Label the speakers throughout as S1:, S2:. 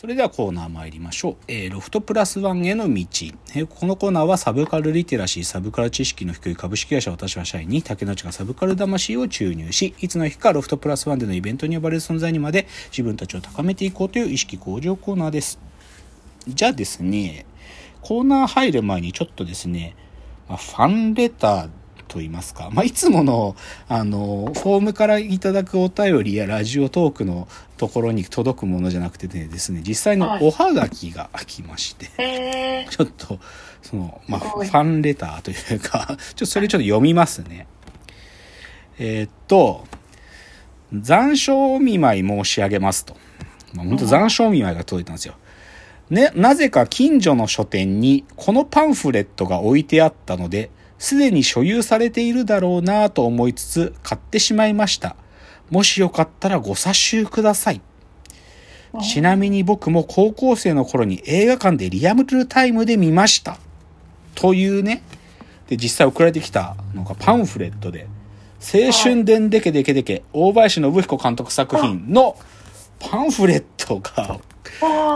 S1: それではコーナー参りましょう。えー、ロフトプラスワンへの道。えー、このコーナーはサブカルリテラシー、サブカル知識の低い株式会社私は社員に竹之内がサブカル魂を注入し、いつの日かロフトプラスワンでのイベントに呼ばれる存在にまで自分たちを高めていこうという意識向上コーナーです。じゃあですね、コーナー入る前にちょっとですね、まあ、ファンレターと言いますか、まあ、いつもの、あの、フォームからいただくお便りやラジオトークのところに届くものじゃなくてねですね、実際のおはがきが来まして、ちょっと、その、まあ、ファンレターというか、ちょっとそれちょっと読みますね。えー、っと、残暑見舞い申し上げますと。まあ、本当残暑見舞いが届いたんですよ。ね、なぜか近所の書店にこのパンフレットが置いてあったので、すでに所有されているだろうなと思いつつ買ってしまいました。もしよかったらご査集ください。ちなみに僕も高校生の頃に映画館でリアムルタイムで見ました。というね。で、実際送られてきたのがパンフレットで、青春伝デケデケデケ、大林信彦監督作品のパンフレットが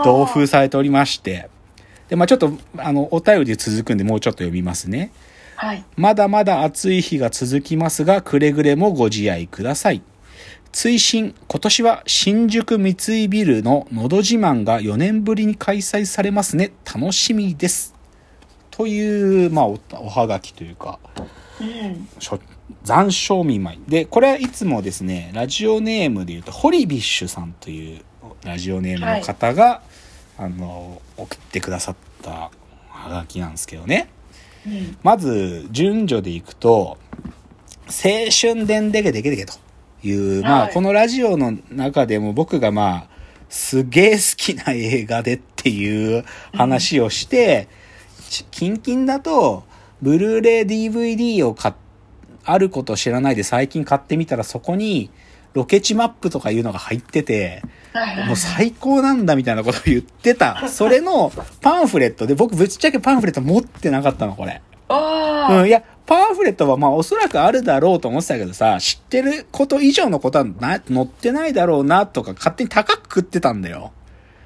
S1: 同封されておりまして、で、まあちょっと、あの、お便り続くんでもうちょっと読みますね。はい、まだまだ暑い日が続きますが、くれぐれもご自愛ください。追伸、今年は新宿三井ビルののど自慢が4年ぶりに開催されますね。楽しみです。という、まあお、おはがきというか、うん、残暑見舞い。で、これはいつもですね、ラジオネームで言うと、ホリビッシュさんというラジオネームの方が、はい、あの、送ってくださったはがきなんですけどね。まず、順序でいくと、青春伝でけでけでけという、まあ、このラジオの中でも僕がまあ、すげえ好きな映画でっていう話をして、キンキンだと、ブルーレイ DVD を買あること知らないで最近買ってみたらそこにロケ地マップとかいうのが入ってて、もう最高なんだみたいなことを言ってた。それのパンフレットで、僕ぶっちゃけパンフレット持ってなかったの、これ。うん、いや、パンフレットはまあおそらくあるだろうと思ってたけどさ、知ってること以上のことはな載ってないだろうなとか勝手に高く食ってたんだよ。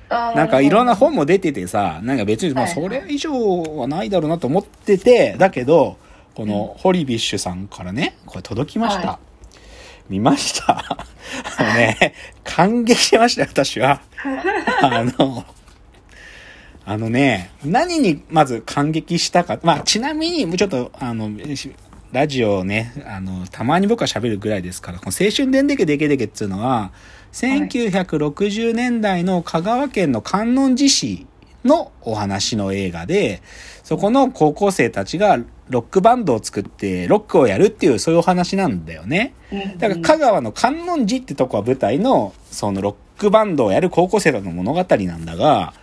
S1: なんかいろんな本も出ててさ、なんか別にまあそれ以上はないだろうなと思ってて、だけど、このホリビッシュさんからね、これ届きました。はい見ましたあのね、感激しましたよ、私は。あの、あのね、何にまず感激したか。まあ、ちなみに、ちょっと、あの、ラジオね、あの、たまに僕は喋るぐらいですから、この青春伝でけでけでけっていうのは、1960年代の香川県の観音寺市のお話の映画で、そこの高校生たちがロックバンドを作ってロックをやるっていうそういうお話なんだよね。だから香川の観音寺ってとこは舞台のそのロックバンドをやる高校生らの物語なんだが、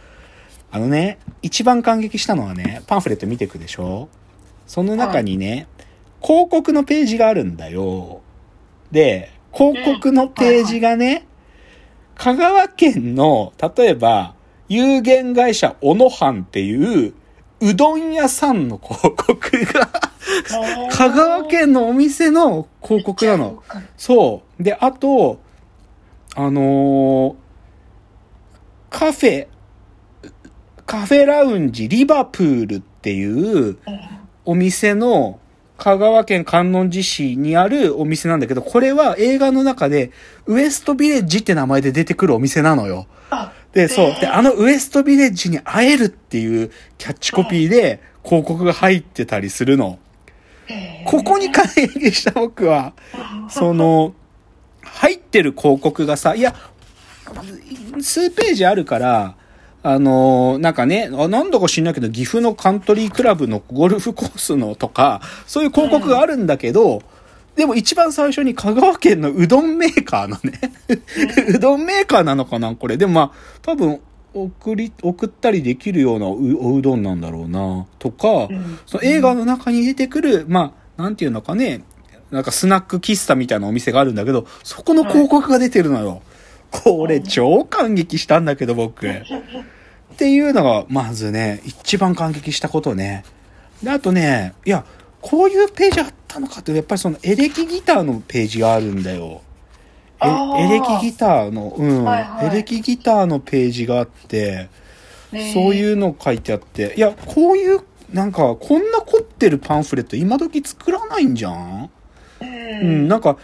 S1: あのね、一番感激したのはね、パンフレット見てくでしょ？その中にね、広告のページがあるんだよ。で、広告のページがね、香川県の、例えば、有限会社小野藩っていううどん屋さんの広告が香川県のお店の広告なの。そう。で、あと、あのー、カフェ、カフェラウンジリバプールっていうお店の香川県観音寺市にあるお店なんだけど、これは映画の中でウエストビレッジって名前で出てくるお店なのよ。で、そう。で、あのウエストビレッジに会えるっていうキャッチコピーで広告が入ってたりするの。ここに感激した僕は、その、入ってる広告がさ、いや、数ページあるから、あのなんかね、なんだか知んないけど、岐阜のカントリークラブのゴルフコースのとか、そういう広告があるんだけど、でも一番最初に香川県のうどんメーカーのねうどんメーカーなのかなこれ。でもまあ、多分、送り、送ったりできるようなおうどんなんだろうな、とか、その映画の中に出てくる、まあ、なんていうのかね、なんかスナック喫茶みたいなお店があるんだけど、そこの広告が出てるのよ。これ超感激したんだけど僕。っていうのが、まずね、一番感激したことね。で、あとね、いや、こういうページあったのかって、やっぱりそのエレキギターのページがあるんだよ。えエレキギターの、うん、
S2: はいはい。
S1: エレキギターのページがあって、
S2: ね
S1: そういうの書いてあって、いや、こういう、なんか、こんな凝ってるパンフレット今時作らないんじゃん？
S2: う
S1: うん、
S2: ん。
S1: なんか、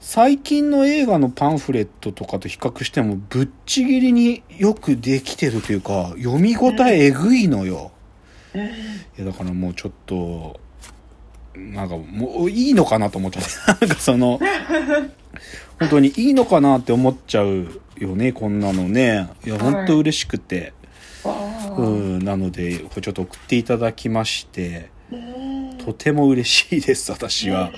S1: 最近の映画のパンフレットとかと比較しても、ぶっちぎりによくできてるというか、読み応ええぐいのよ。
S2: うん。
S1: いや、だからもうちょっと、なんかもういいのかなと思っちゃって。なんかその、本当にいいのかなって思っちゃうよね、こんなのね。いや、本当嬉しくて。うん、なので、これちょっと送っていただきまして、
S2: うん
S1: とても嬉しいです、私は。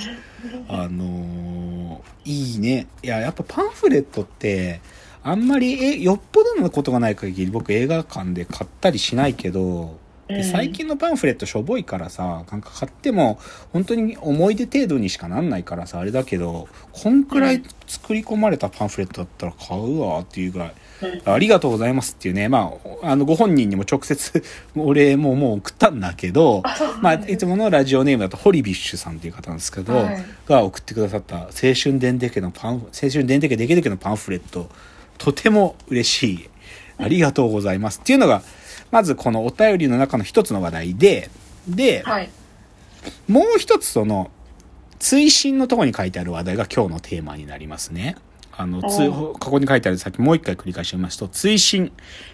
S1: あのーいいね。いや、やっぱパンフレットって、あんまり、え、よっぽどのことがない限り僕映画館で買ったりしないけど、で
S2: うん。
S1: 最近のパンフレットしょぼいからさ、なんか買っても本当に思い出程度にしかなんないからさ、あれだけど、こんくらい作り込まれたパンフレットだったら買うわっていうぐらい、
S2: うん。
S1: ありがとうございますっていうね、まあ、あの、ご本人にも直接お礼ももう送ったんだけど、まあ、いつものラジオネームだとホリビッシュさんっていう方なんですけど、
S2: はい。
S1: が送ってくださった青春電鉄家のパン、青春電鉄家できる家のパンフレット、とても嬉しい。ありがとうございます。っていうのが、まずこのお便りの中の一つの話題で、で、
S2: はい。
S1: もう一つその、追伸のところに書いてある話題が今日のテーマになりますね。あの、ここに書いてあるさっきもう一回繰り返しますと、追伸。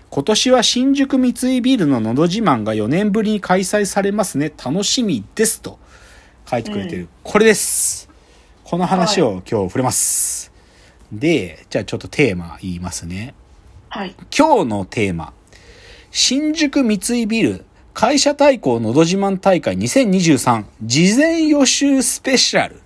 S1: 今年は新宿三井ビルののど自慢が4年ぶりに開催されますね。楽しみです。と書いてくれてる。これです。この話を今日触れます。で、じゃあちょっとテーマ言いますね。
S2: はい。
S1: 今日のテーマ。新宿三井ビル会社対抗のど自慢大会2023事前予習スペシャルっ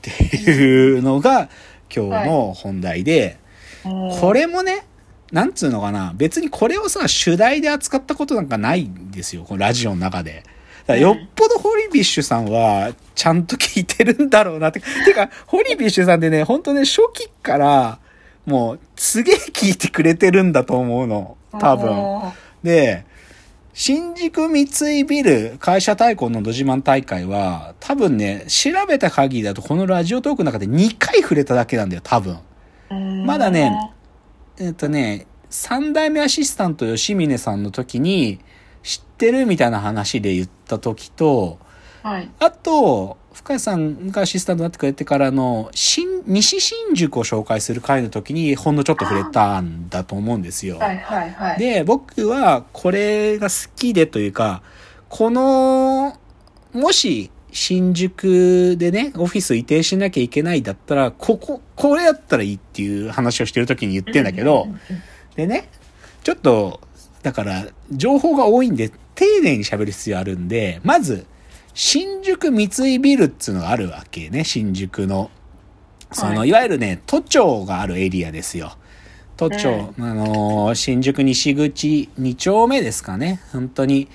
S1: ていうのが今日の本題で、これもね、なんつうのかな、別にこれをさ、主題で扱ったことなんかないんですよ、このラジオの中で。だよっぽどホリビッシュさんは、ちゃんと聞いてるんだろうなって。てか、ホリビッシュさんってね、本当ね、初期から、もう、すげえ聞いてくれてるんだと思うの。多分。
S2: 分。
S1: で、新宿三井ビル会社対抗のど自慢大会は、多分ね、調べた限りだとこのラジオトークの中で2回触れただけなんだよ、多分。まだね、えっとね、三代目アシスタント吉峰さんの時に、知ってるみたいな話で言った時と、
S2: はい。
S1: あと、深谷さんがアシスタントになってくれてからの、新、西新宿を紹介する回の時に、ほんのちょっと触れたんだと思うんですよ。
S2: はいはいはい。
S1: で、僕はこれが好きでというか、この、もし新宿でね、オフィス移転しなきゃいけないだったら、ここ、これやったらいいっていう話をしてる時に言ってんだけど、でね、ちょっと、だから、情報が多いんで、丁寧に喋る必要あるんで、まず、新宿三井ビルっつうのがあるわけね、新宿の。その、
S2: はい
S1: いわゆるね、都庁があるエリアですよ。都庁、あのー新宿西口2丁目ですかね。本当に、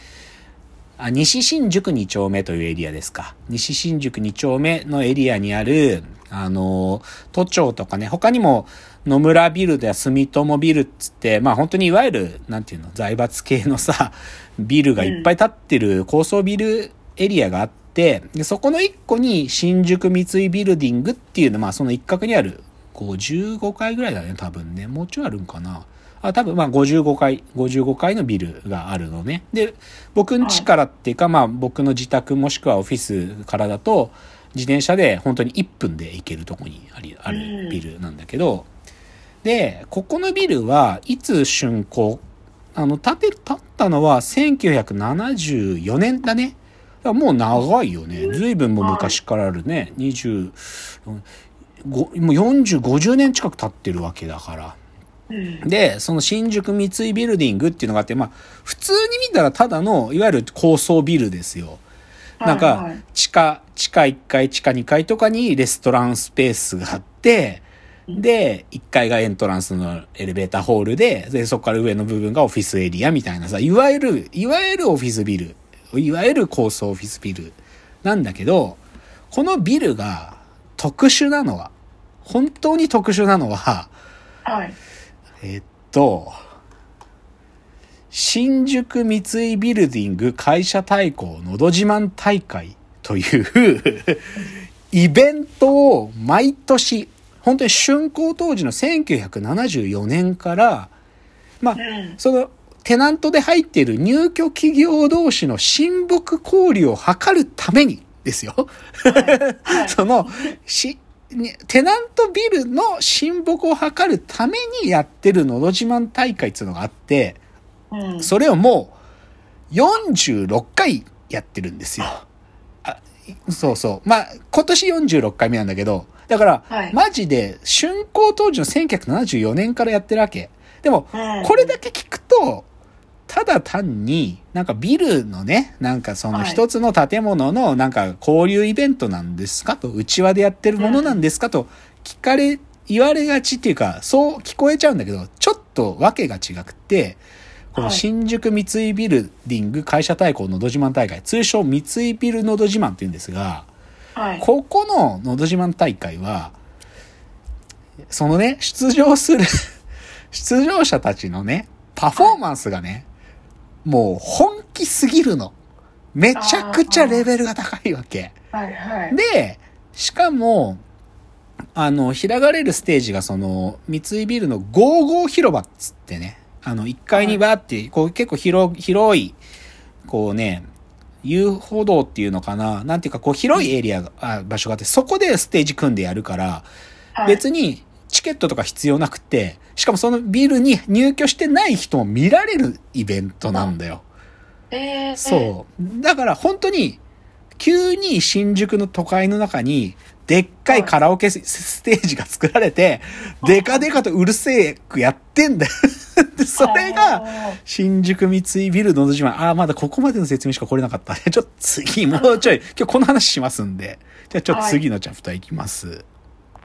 S1: あ、西新宿2丁目というエリアですか。西新宿2丁目のエリアにある、あのー都庁とかね、他にも野村ビルや住友ビルっつって、まあ本当にいわゆる、なんていうの、財閥系のさ、ビルがいっぱい建ってる高層ビルエリアがあって、でそこの一個に新宿三井ビルディングっていうの、まあその一角にある、55階ぐらいだね、多分ね。もうちょいあるんかな。あ、多分まあ55階、55階のビルがあるのね。で、僕ん家からっていうか、まあ僕の自宅もしくはオフィスからだと、自転車で本当に1分で行けるとこにありあるビルなんだけど、で、ここのビルはいつ竣工あの、建て、建ったのは1974年だね。もう長いよね。随分もう昔からあるね。20、ごもう40、50年近く経ってるわけだから。
S2: うん
S1: で、その新宿三井ビルディングっていうのがあって、まあ、普通に見たらただの、いわゆる高層ビルですよ。なんか地下、地下1階、地下2階とかにレストランスペースがあって、で、1階がエントランスのエレベーターホールで、で、そこから上の部分がオフィスエリアみたいなさ、いわゆる、いわゆるオフィスビル、いわゆる高層オフィスビルなんだけど、このビルが特殊なのは、本当に特殊なのは、
S2: はい。
S1: えっと、新宿三井ビルディング会社対抗のど自慢大会というイベントを毎年本当に竣工当時の1974年から、まあ、
S2: うん。
S1: その、テナントで入っている入居企業同士の親睦交流を図るためにですよ。
S2: はい。
S1: その、し、ねテナントビルの親睦を図るためにやってるのど自慢大会っていうのがあって、
S2: うん。
S1: それをもう46回やってるんですよ。あそうそう。まあ、今年46回目なんだけど、だから、
S2: はい
S1: マジで竣工当時の1974年からやってるわけ。でも、
S2: うん
S1: これだけ聞くと、ただ単に、なんかビルのね、なんかその
S2: はい
S1: 一つの建物のなんか交流イベントなんですかと、内輪でやってるものなんですかと聞かれ、言われがちっていうか、そう聞こえちゃうんだけど、ちょっとわけが違くて、この
S2: はい
S1: 新宿三井ビルディング会社対抗のど自慢大会、通称三井ビルのど自慢って言うんですが、
S2: はい。
S1: ここののど自慢大会は、そのね、出場する 出場者たちのね、パフォーマンスがね、もう本気すぎるの。めちゃくちゃレベルが高いわけ。
S2: はい。はい。
S1: で、しかも、あの、開かれるステージがその、三井ビルの55広場っつってね、あの、1階にバーって、こう結構広、広い、こうね、遊歩道っていうのかななんていうか、こう広いエリアが、あ場所があって、そこでステージ組んでやるから、
S2: はい。
S1: 別にチケットとか必要なくて、しかもそのビルに入居してない人も見られるイベントなんだよ。
S2: えー、
S1: そう。だから本当に、急に新宿の都会の中に、でっかいカラオケスステージが作られて、デカデカとうるせえくやってんだよ。で、それが、
S2: あ
S1: 新宿三井ビルのど自慢。ああ、まだここまでの説明しか来れなかった。ちょっと次、もうちょい、今日この話しますんで。じゃあちょっと次のチャプターいきます。